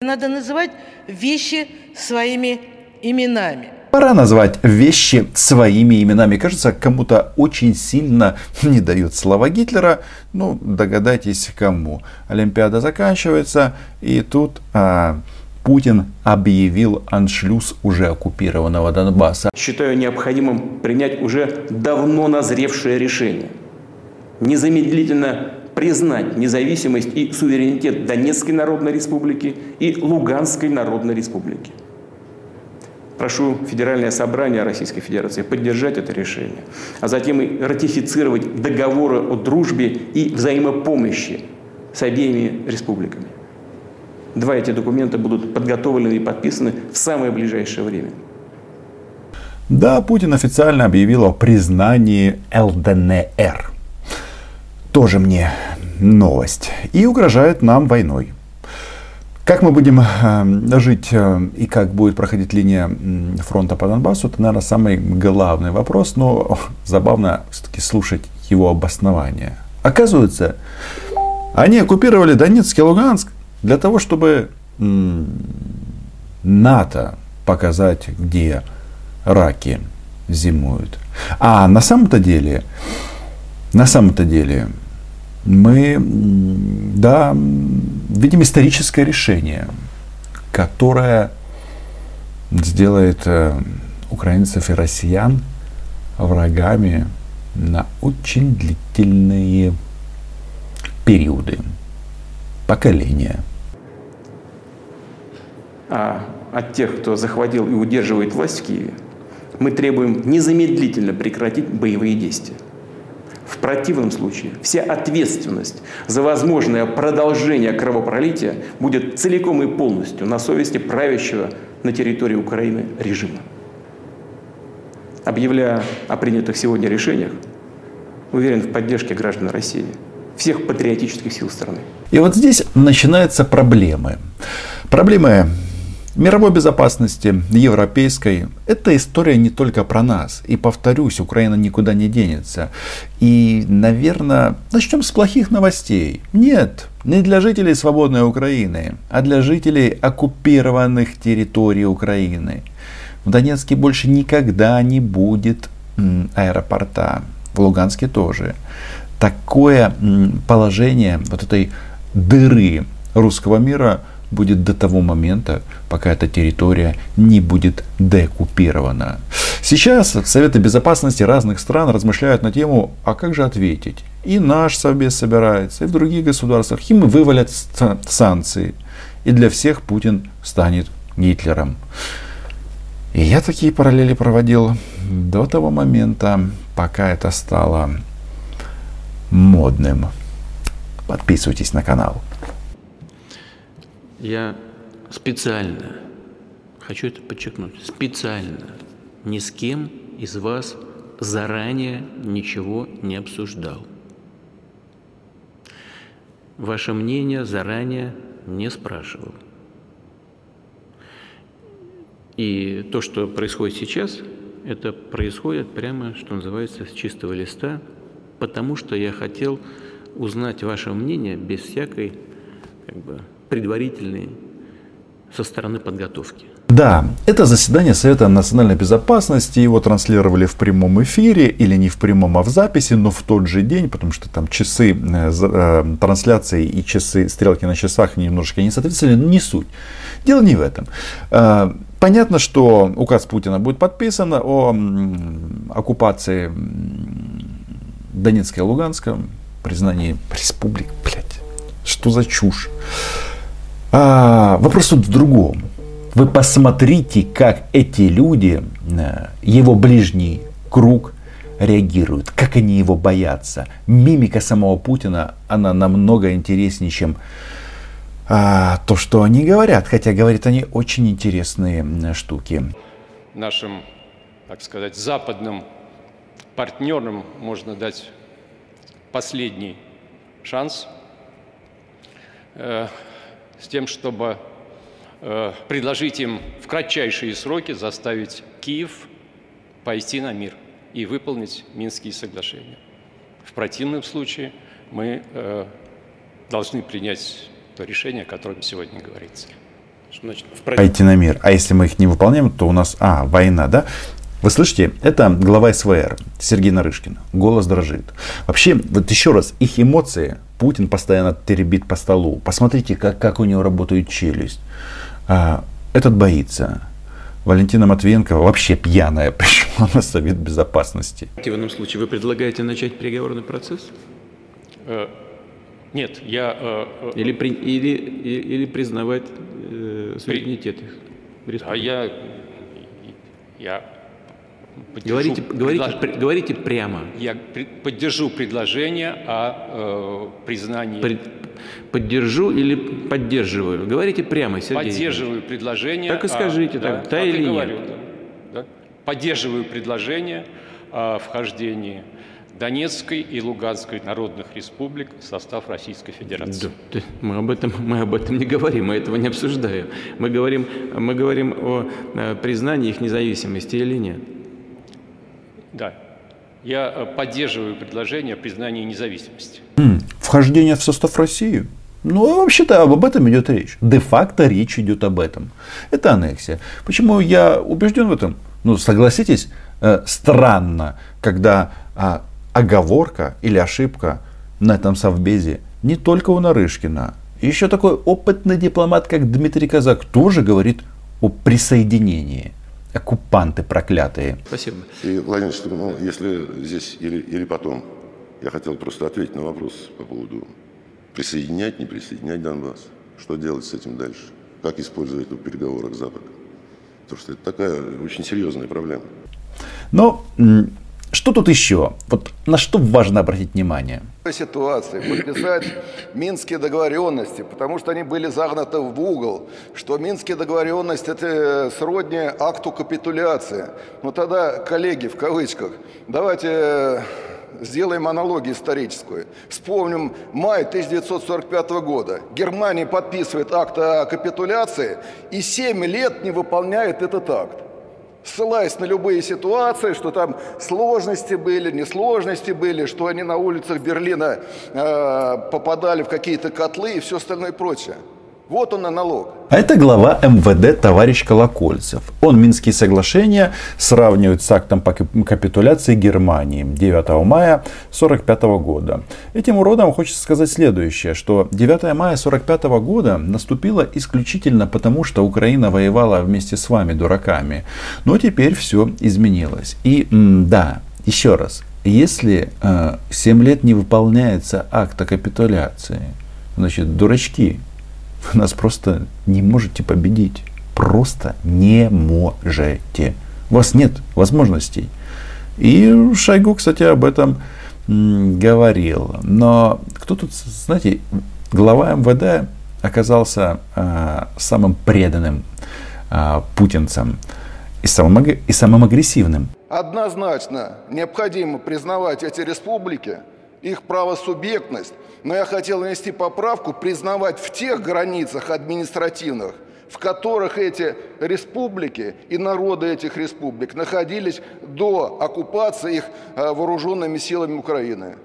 Надо называть вещи своими именами. Пора назвать вещи своими именами. Кажется, кому-то очень сильно не дают слова Гитлера. Ну, догадайтесь, кому. Олимпиада заканчивается, и тут а, Путин объявил аншлюз уже оккупированного Донбасса. Считаю необходимым принять уже давно назревшее решение. Незамедлительно признать независимость и суверенитет Донецкой Народной Республики и Луганской Народной Республики. Прошу Федеральное собрание Российской Федерации поддержать это решение, а затем и ратифицировать договоры о дружбе и взаимопомощи с обеими республиками. Два эти документа будут подготовлены и подписаны в самое ближайшее время. Да, Путин официально объявил о признании ЛДНР тоже мне новость. И угрожает нам войной. Как мы будем э, жить э, и как будет проходить линия фронта по Донбассу, это, наверное, самый главный вопрос, но забавно все-таки слушать его обоснование. Оказывается, они оккупировали Донецк и Луганск для того, чтобы НАТО показать, где раки зимуют. А на самом-то деле, на самом-то деле, мы, да, видим историческое решение, которое сделает э, украинцев и россиян врагами на очень длительные периоды, поколения. А от тех, кто захватил и удерживает власть в Киеве, мы требуем незамедлительно прекратить боевые действия. В противном случае вся ответственность за возможное продолжение кровопролития будет целиком и полностью на совести правящего на территории Украины режима. Объявляя о принятых сегодня решениях, уверен в поддержке граждан России, всех патриотических сил страны. И вот здесь начинаются проблемы. Проблемы мировой безопасности, европейской, эта история не только про нас. И повторюсь, Украина никуда не денется. И, наверное, начнем с плохих новостей. Нет, не для жителей свободной Украины, а для жителей оккупированных территорий Украины. В Донецке больше никогда не будет аэропорта. В Луганске тоже. Такое положение вот этой дыры русского мира – будет до того момента, пока эта территория не будет деоккупирована. Сейчас Советы Безопасности разных стран размышляют на тему, а как же ответить. И наш Совбез собирается, и в других государствах. Им вывалят санкции. И для всех Путин станет Гитлером. И я такие параллели проводил до того момента, пока это стало модным. Подписывайтесь на канал. Я специально, хочу это подчеркнуть, специально ни с кем из вас заранее ничего не обсуждал. Ваше мнение заранее не спрашивал. И то, что происходит сейчас, это происходит прямо, что называется, с чистого листа, потому что я хотел узнать ваше мнение без всякой как бы, предварительные со стороны подготовки. Да, это заседание Совета национальной безопасности. Его транслировали в прямом эфире или не в прямом, а в записи, но в тот же день, потому что там часы э, э, трансляции и часы, стрелки на часах немножечко не соответствовали, но не суть. Дело не в этом. Э, понятно, что указ Путина будет подписан о оккупации Донецка и Луганска, признании республик, блядь, что за чушь. А, вопрос тут в другом. Вы посмотрите, как эти люди, э, его ближний круг, реагируют, как они его боятся. Мимика самого Путина, она намного интереснее, чем а, то, что они говорят. Хотя говорят они очень интересные штуки. Нашим, так сказать, западным партнерам можно дать последний шанс э, с тем, чтобы э, предложить им в кратчайшие сроки заставить Киев пойти на мир и выполнить Минские соглашения. В противном случае мы э, должны принять то решение, о котором сегодня говорится. Значит в Пойти на мир. А если мы их не выполняем, то у нас, а, война, да? Вы слышите, это глава СВР Сергей Нарышкин. Голос дрожит. Вообще, вот еще раз, их эмоции Путин постоянно теребит по столу. Посмотрите, как, как у него работает челюсть. А, этот боится. Валентина Матвиенко вообще пьяная пришла на Совет Безопасности. В данном случае вы предлагаете начать переговорный процесс? Э, нет, я... Э, э, или, при, или, или признавать э, суверенитет их. А я... Я Говорите, говорите, предлож... говорите прямо. Я поддержу предложение о э, признании. При... Поддержу или поддерживаю? Говорите прямо, Сергей. Поддерживаю предложение. Так и скажите, о... так, да, да или говорю, нет. Да, да. Поддерживаю предложение о вхождении Донецкой и Луганской народных республик в состав Российской Федерации. Да, мы, об этом, мы об этом не говорим, мы этого не обсуждаем. Мы говорим, мы говорим о э, признании их независимости или нет. Да. Я э, поддерживаю предложение о признании независимости. Вхождение в состав России? Ну, вообще-то об этом идет речь. Де-факто речь идет об этом. Это аннексия. Почему я убежден в этом? Ну, согласитесь, э, странно, когда э, оговорка или ошибка на этом совбезе не только у Нарышкина. Еще такой опытный дипломат, как Дмитрий Казак, тоже говорит о присоединении оккупанты проклятые. Спасибо. И, Владимир ну, если здесь или, или потом, я хотел просто ответить на вопрос по поводу присоединять, не присоединять Донбасс. Что делать с этим дальше? Как использовать это в переговорах с Западом? Потому что это такая очень серьезная проблема. Но что тут еще? Вот на что важно обратить внимание? ситуации подписать Минские договоренности, потому что они были загнаты в угол, что Минские договоренности – это сродни акту капитуляции. Ну тогда, коллеги, в кавычках, давайте э, сделаем аналогию историческую. Вспомним май 1945 года. Германия подписывает акт о капитуляции и 7 лет не выполняет этот акт ссылаясь на любые ситуации, что там сложности были, несложности были, что они на улицах Берлина э, попадали в какие-то котлы и все остальное прочее. Вот он аналог. А это глава МВД товарищ Колокольцев. Он Минские соглашения сравнивает с актом по капитуляции Германии 9 мая 1945 года. Этим уродом хочется сказать следующее, что 9 мая 1945 года наступило исключительно потому, что Украина воевала вместе с вами, дураками. Но теперь все изменилось. И да, еще раз, если э, 7 лет не выполняется акт о капитуляции, значит, дурачки, вы нас просто не можете победить. Просто не можете. У вас нет возможностей. И Шойгу, кстати, об этом говорил. Но кто тут, знаете, глава МВД оказался э, самым преданным э, путинцем и самым, и самым агрессивным. Однозначно необходимо признавать эти республики, их правосубъектность, но я хотел внести поправку, признавать в тех границах административных, в которых эти республики и народы этих республик находились до оккупации их э, вооруженными силами Украины.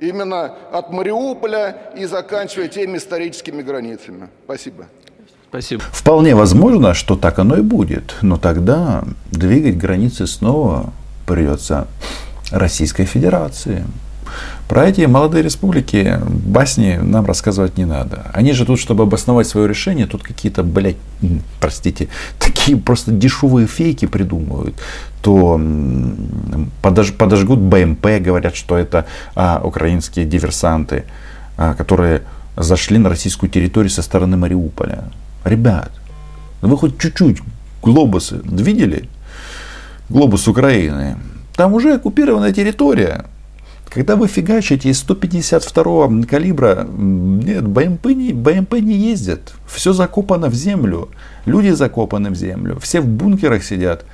Именно от Мариуполя и заканчивая теми историческими границами. Спасибо. Спасибо. Вполне возможно, что так оно и будет. Но тогда двигать границы снова придется Российской Федерации. Про эти молодые республики басни нам рассказывать не надо. Они же тут, чтобы обосновать свое решение, тут какие-то, блядь, простите, такие просто дешевые фейки придумывают. То подож, подожгут БМП, говорят, что это а, украинские диверсанты, а, которые зашли на российскую территорию со стороны Мариуполя. Ребят, вы хоть чуть-чуть глобусы видели? Глобус Украины. Там уже оккупированная территория. Когда вы фигачите из 152 калибра, нет, БМП не, БМП не ездят. Все закопано в землю. Люди закопаны в землю. Все в бункерах сидят.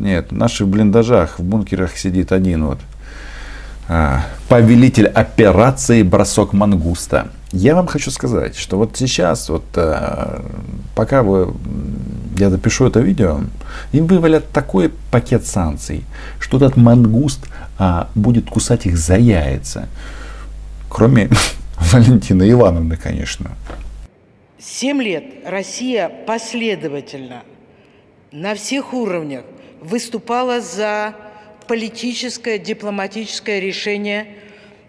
Нет, наши в блиндажах, в бункерах сидит один вот. А, повелитель операции «Бросок мангуста». Я вам хочу сказать, что вот сейчас, вот, а, пока вы, я допишу это видео, им вывалят такой пакет санкций, что этот мангуст а, будет кусать их за яйца. Кроме Валентины Ивановны, конечно. Семь лет Россия последовательно на всех уровнях выступала за политическое, дипломатическое решение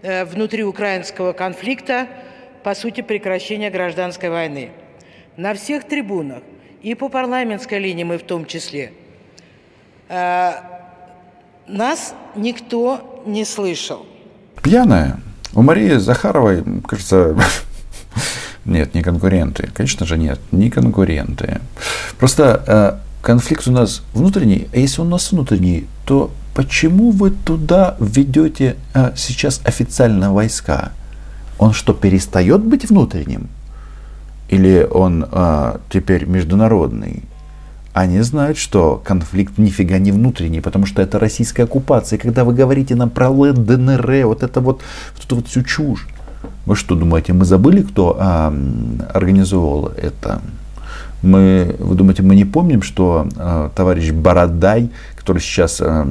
э, внутриукраинского конфликта, по сути, прекращения гражданской войны. На всех трибунах, и по парламентской линии мы в том числе, э, нас никто не слышал. Пьяная. У Марии Захаровой, кажется, нет, не конкуренты. Конечно же, нет, не конкуренты. Просто э, конфликт у нас внутренний, а если он у нас внутренний, то почему вы туда ведете а, сейчас официально войска? Он что, перестает быть внутренним? Или он а, теперь международный? Они знают, что конфликт нифига не внутренний, потому что это российская оккупация. И когда вы говорите нам про ЛДНР, вот это вот, вот эту вот всю чушь. Вы что думаете, мы забыли, кто а, организовал это? Мы, вы думаете, мы не помним, что э, товарищ Бородай, который сейчас э,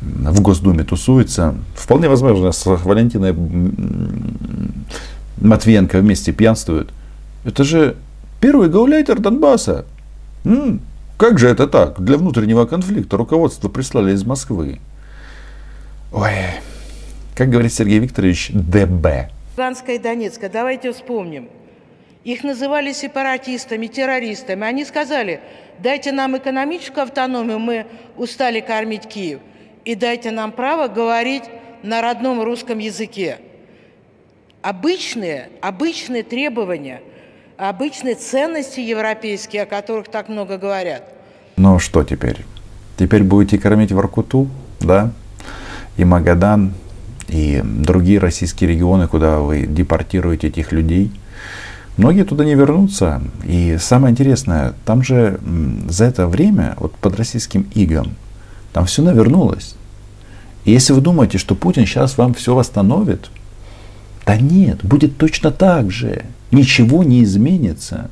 в Госдуме тусуется, вполне возможно, с Валентиной Матвиенко вместе пьянствуют. Это же первый гауляйтер Донбасса. М-м, как же это так? Для внутреннего конфликта руководство прислали из Москвы. Ой, как говорит Сергей Викторович, ДБ. Луганская и Донецкая, давайте вспомним. Их называли сепаратистами, террористами. Они сказали, дайте нам экономическую автономию, мы устали кормить Киев, и дайте нам право говорить на родном русском языке. Обычные, обычные требования, обычные ценности европейские, о которых так много говорят. Ну что теперь? Теперь будете кормить Воркуту, да? И Магадан, и другие российские регионы, куда вы депортируете этих людей – Многие туда не вернутся. И самое интересное, там же за это время, вот под российским игом, там все навернулось. И если вы думаете, что Путин сейчас вам все восстановит, да нет, будет точно так же. Ничего не изменится.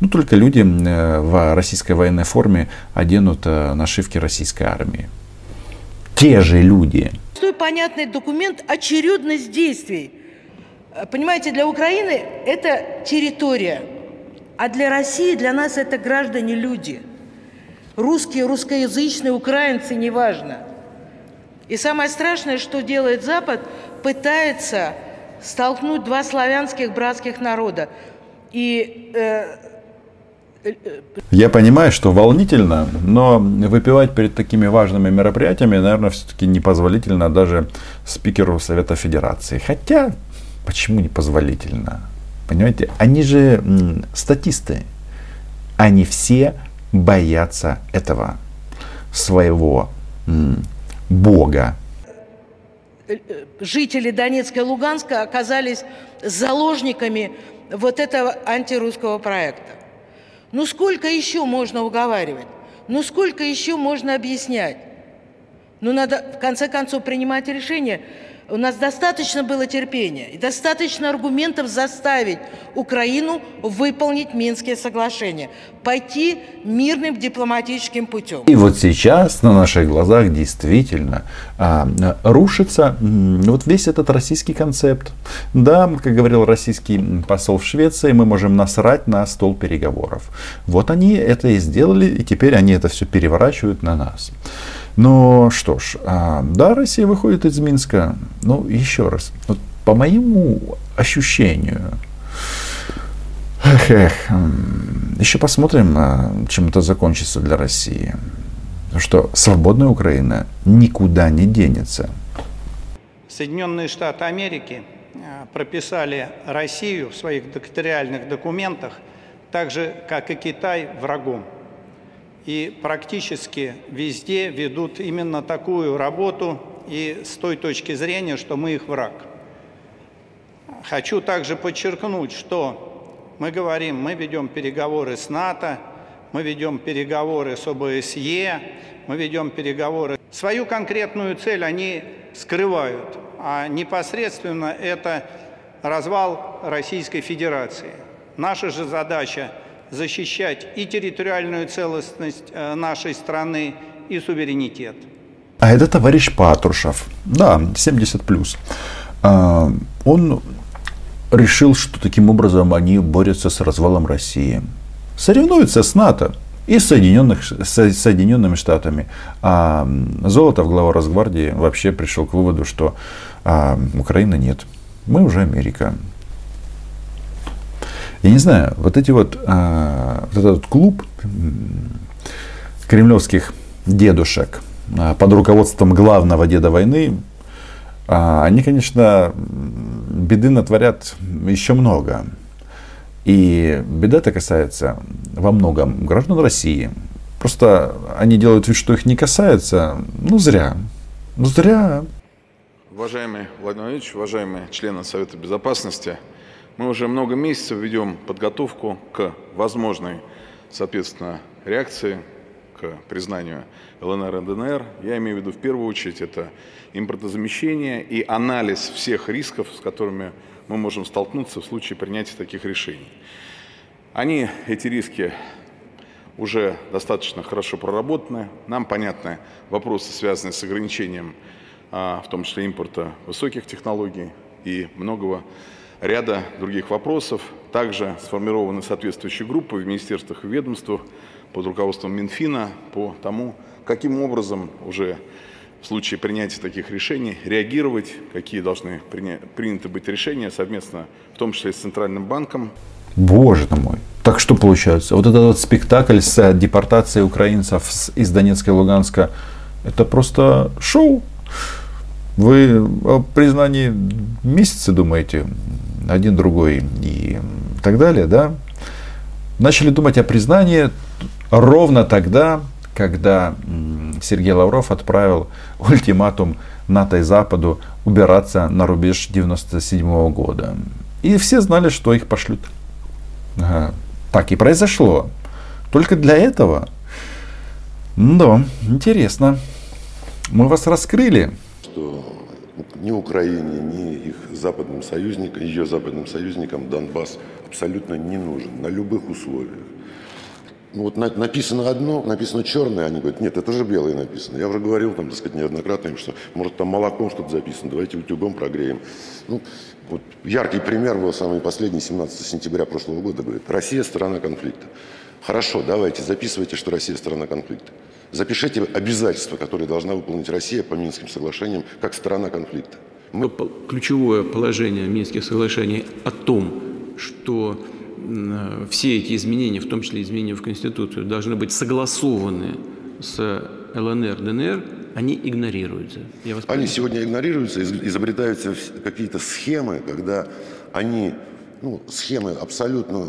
Ну, только люди э, в российской военной форме оденут э, нашивки российской армии. Те же люди. Простой понятный документ очередность действий Э, понимаете, для Украины это территория, а для России, для нас это граждане люди. Русские, русскоязычные, украинцы, неважно. И самое страшное, что делает Запад, пытается столкнуть два славянских братских народа. И э, я понимаю, что волнительно, но выпивать перед такими важными мероприятиями, наверное, все-таки непозволительно даже спикеру Совета Федерации. Хотя Почему непозволительно? Понимаете, они же м, статисты. Они все боятся этого своего м, бога. Жители Донецка и Луганска оказались заложниками вот этого антирусского проекта. Ну сколько еще можно уговаривать? Ну сколько еще можно объяснять? Ну надо в конце концов принимать решение. У нас достаточно было терпения и достаточно аргументов заставить Украину выполнить Минские соглашения, пойти мирным дипломатическим путем. И вот сейчас на наших глазах действительно а, рушится вот весь этот российский концепт. Да, как говорил российский посол в Швеции, мы можем насрать на стол переговоров. Вот они это и сделали, и теперь они это все переворачивают на нас. Но что ж, а, да, Россия выходит из Минска. Ну, еще раз, вот по моему ощущению, эх, эх, еще посмотрим, а, чем это закончится для России. Что свободная Украина никуда не денется. Соединенные Штаты Америки а, прописали Россию в своих докториальных документах так же, как и Китай, врагом и практически везде ведут именно такую работу и с той точки зрения, что мы их враг. Хочу также подчеркнуть, что мы говорим, мы ведем переговоры с НАТО, мы ведем переговоры с ОБСЕ, мы ведем переговоры. Свою конкретную цель они скрывают, а непосредственно это развал Российской Федерации. Наша же задача защищать и территориальную целостность э, нашей страны, и суверенитет. А это товарищ Патрушев, да, 70 плюс. А, он решил, что таким образом они борются с развалом России. Соревнуются с НАТО и с, Соединенных, Соединенными Штатами. А Золотов, глава Росгвардии, вообще пришел к выводу, что а, Украины нет. Мы уже Америка. Я не знаю, вот эти вот, а, вот этот клуб кремлевских дедушек а, под руководством главного деда войны, а, они, конечно, беды натворят еще много. И беда это касается во многом граждан России. Просто они делают вид, что их не касается. Ну, зря. Ну, зря. Уважаемый Владимир Владимирович, уважаемые члены Совета Безопасности, мы уже много месяцев ведем подготовку к возможной, соответственно, реакции, к признанию ЛНР и ДНР. Я имею в виду в первую очередь это импортозамещение и анализ всех рисков, с которыми мы можем столкнуться в случае принятия таких решений. Они, эти риски, уже достаточно хорошо проработаны. Нам понятны вопросы, связанные с ограничением, а, в том числе импорта высоких технологий и многого ряда других вопросов. Также сформированы соответствующие группы в министерствах и ведомствах под руководством Минфина по тому, каким образом уже в случае принятия таких решений реагировать, какие должны приняты быть решения совместно, в том числе с Центральным банком. Боже мой. Так что получается? Вот этот вот спектакль с депортацией украинцев из Донецка и Луганска, это просто шоу. Вы о признании месяца думаете, один другой и так далее, да? Начали думать о признании ровно тогда, когда Сергей Лавров отправил ультиматум НАТО и Западу убираться на рубеж 97 года. И все знали, что их пошлют. Ага. Так и произошло. Только для этого. Да, интересно. Мы вас раскрыли. Что ни Украине, ни их западным союзникам, ее западным союзникам Донбасс абсолютно не нужен на любых условиях. Ну, вот на, написано одно, написано черное, они говорят, нет, это же белое написано. Я уже говорил там, так сказать, неоднократно им, что может там молоком что-то записано, давайте утюгом прогреем. Ну, вот яркий пример был самый последний, 17 сентября прошлого года, говорит, Россия – страна конфликта. Хорошо, давайте, записывайте, что Россия – страна конфликта. Запишите обязательства, которые должна выполнить Россия по Минским соглашениям, как страна конфликта. Мы... Ключевое положение Минских соглашений о том, что Э, все эти изменения, в том числе изменения в Конституцию, должны быть согласованы с ЛНР, ДНР, они игнорируются. Я вас они сегодня игнорируются, изобретаются какие-то схемы, когда они, ну, схемы абсолютно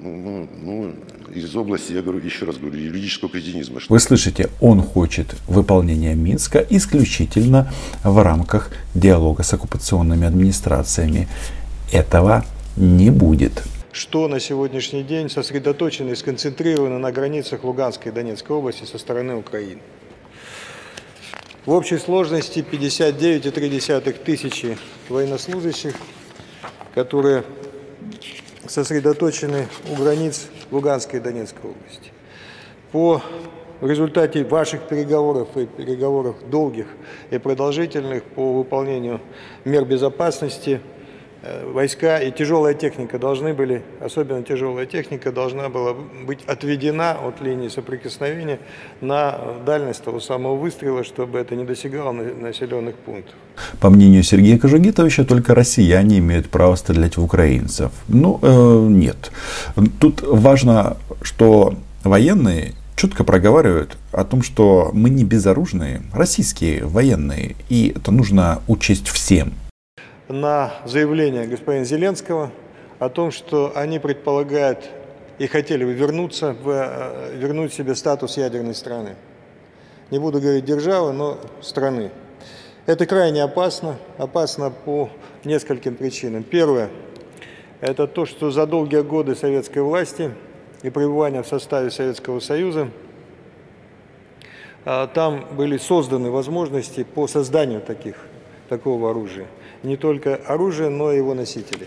ну, ну, из области, я говорю, еще раз говорю, юридического кретинизма. Вы слышите, он хочет выполнения Минска исключительно в рамках диалога с оккупационными администрациями. Этого не будет что на сегодняшний день сосредоточено и сконцентрировано на границах Луганской и Донецкой области со стороны Украины. В общей сложности 59,3 тысячи военнослужащих, которые сосредоточены у границ Луганской и Донецкой области. По результате ваших переговоров и переговоров долгих и продолжительных по выполнению мер безопасности – войска и тяжелая техника должны были, особенно тяжелая техника, должна была быть отведена от линии соприкосновения на дальность того самого выстрела, чтобы это не достигало населенных пунктов. По мнению Сергея Кожугитовича, только россияне имеют право стрелять в украинцев. Ну, э, нет. Тут важно, что военные четко проговаривают о том, что мы не безоружные, российские военные, и это нужно учесть всем на заявление господина Зеленского о том, что они предполагают и хотели бы вернуться, в, э, вернуть себе статус ядерной страны. Не буду говорить державы, но страны. Это крайне опасно. Опасно по нескольким причинам. Первое – это то, что за долгие годы советской власти и пребывания в составе Советского Союза а, там были созданы возможности по созданию таких, такого оружия не только оружие, но и его носители.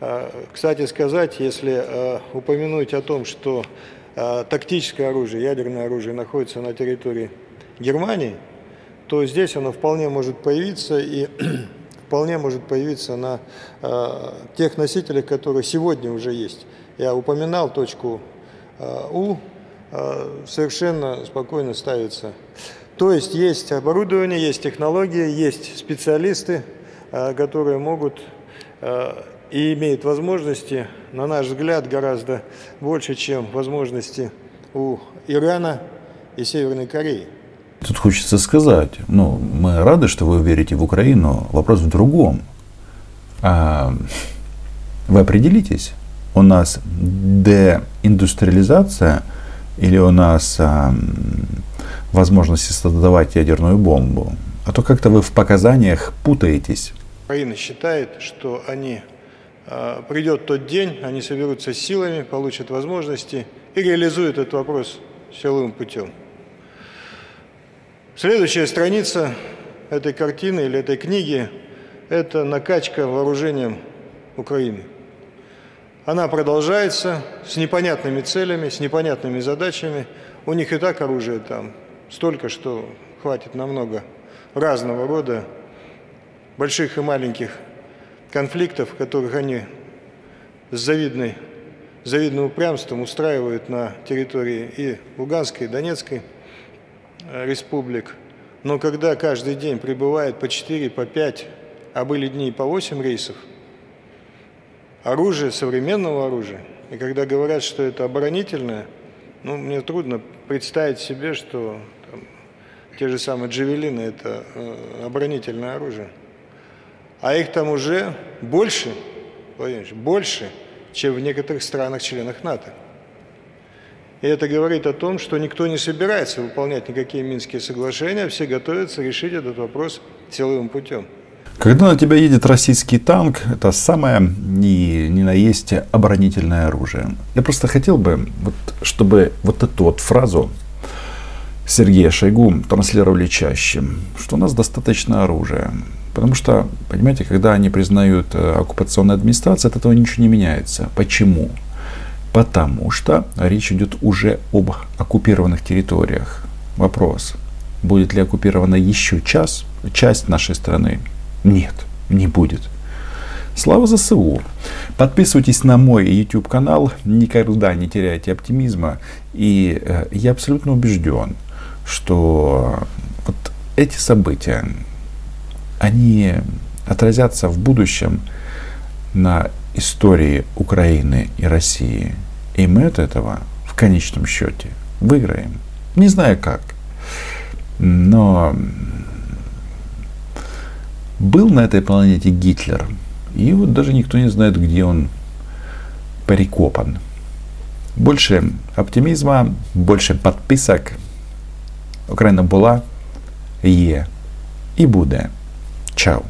А, кстати сказать, если а, упомянуть о том, что а, тактическое оружие, ядерное оружие находится на территории Германии, то здесь оно вполне может появиться и вполне может появиться на тех носителях, которые сегодня уже есть. Я упоминал точку У, совершенно спокойно ставится. То есть есть оборудование, есть технологии, есть специалисты, э, которые могут э, и имеют возможности, на наш взгляд, гораздо больше, чем возможности у Ирана и Северной Кореи. Тут хочется сказать, ну, мы рады, что вы верите в Украину. Вопрос в другом. А, вы определитесь, у нас деиндустриализация или у нас а, возможности создавать ядерную бомбу? А то как-то вы в показаниях путаетесь. Украина считает, что они а, придет тот день, они соберутся силами, получат возможности и реализуют этот вопрос силовым путем. Следующая страница этой картины или этой книги – это накачка вооружением Украины. Она продолжается с непонятными целями, с непонятными задачами. У них и так оружие там столько, что хватит намного разного рода больших и маленьких конфликтов, которых они с завидной, завидным упрямством устраивают на территории и Луганской, и Донецкой – Э, республик. Но когда каждый день прибывает по 4, по 5, а были дни по 8 рейсов, оружие, современного оружия, и когда говорят, что это оборонительное, ну, мне трудно представить себе, что там, те же самые джавелины – это э, оборонительное оружие. А их там уже больше, больше, чем в некоторых странах-членах НАТО. И это говорит о том, что никто не собирается выполнять никакие Минские соглашения, все готовятся решить этот вопрос силовым путем. Когда на тебя едет российский танк, это самое не, не на есть оборонительное оружие. Я просто хотел бы, вот, чтобы вот эту вот фразу Сергея Шойгу транслировали чаще, что у нас достаточно оружия. Потому что, понимаете, когда они признают э, оккупационную администрацию, от этого ничего не меняется. Почему? Потому что речь идет уже об оккупированных территориях. Вопрос, будет ли оккупирована еще час, часть нашей страны? Нет, не будет. Слава ЗСУ! Подписывайтесь на мой YouTube канал, никогда не теряйте оптимизма. И э, я абсолютно убежден, что вот эти события, они отразятся в будущем на истории Украины и России. И мы от этого в конечном счете выиграем. Не знаю как. Но был на этой планете Гитлер. И вот даже никто не знает, где он перекопан. Больше оптимизма, больше подписок. Украина была, є і буде. Чао.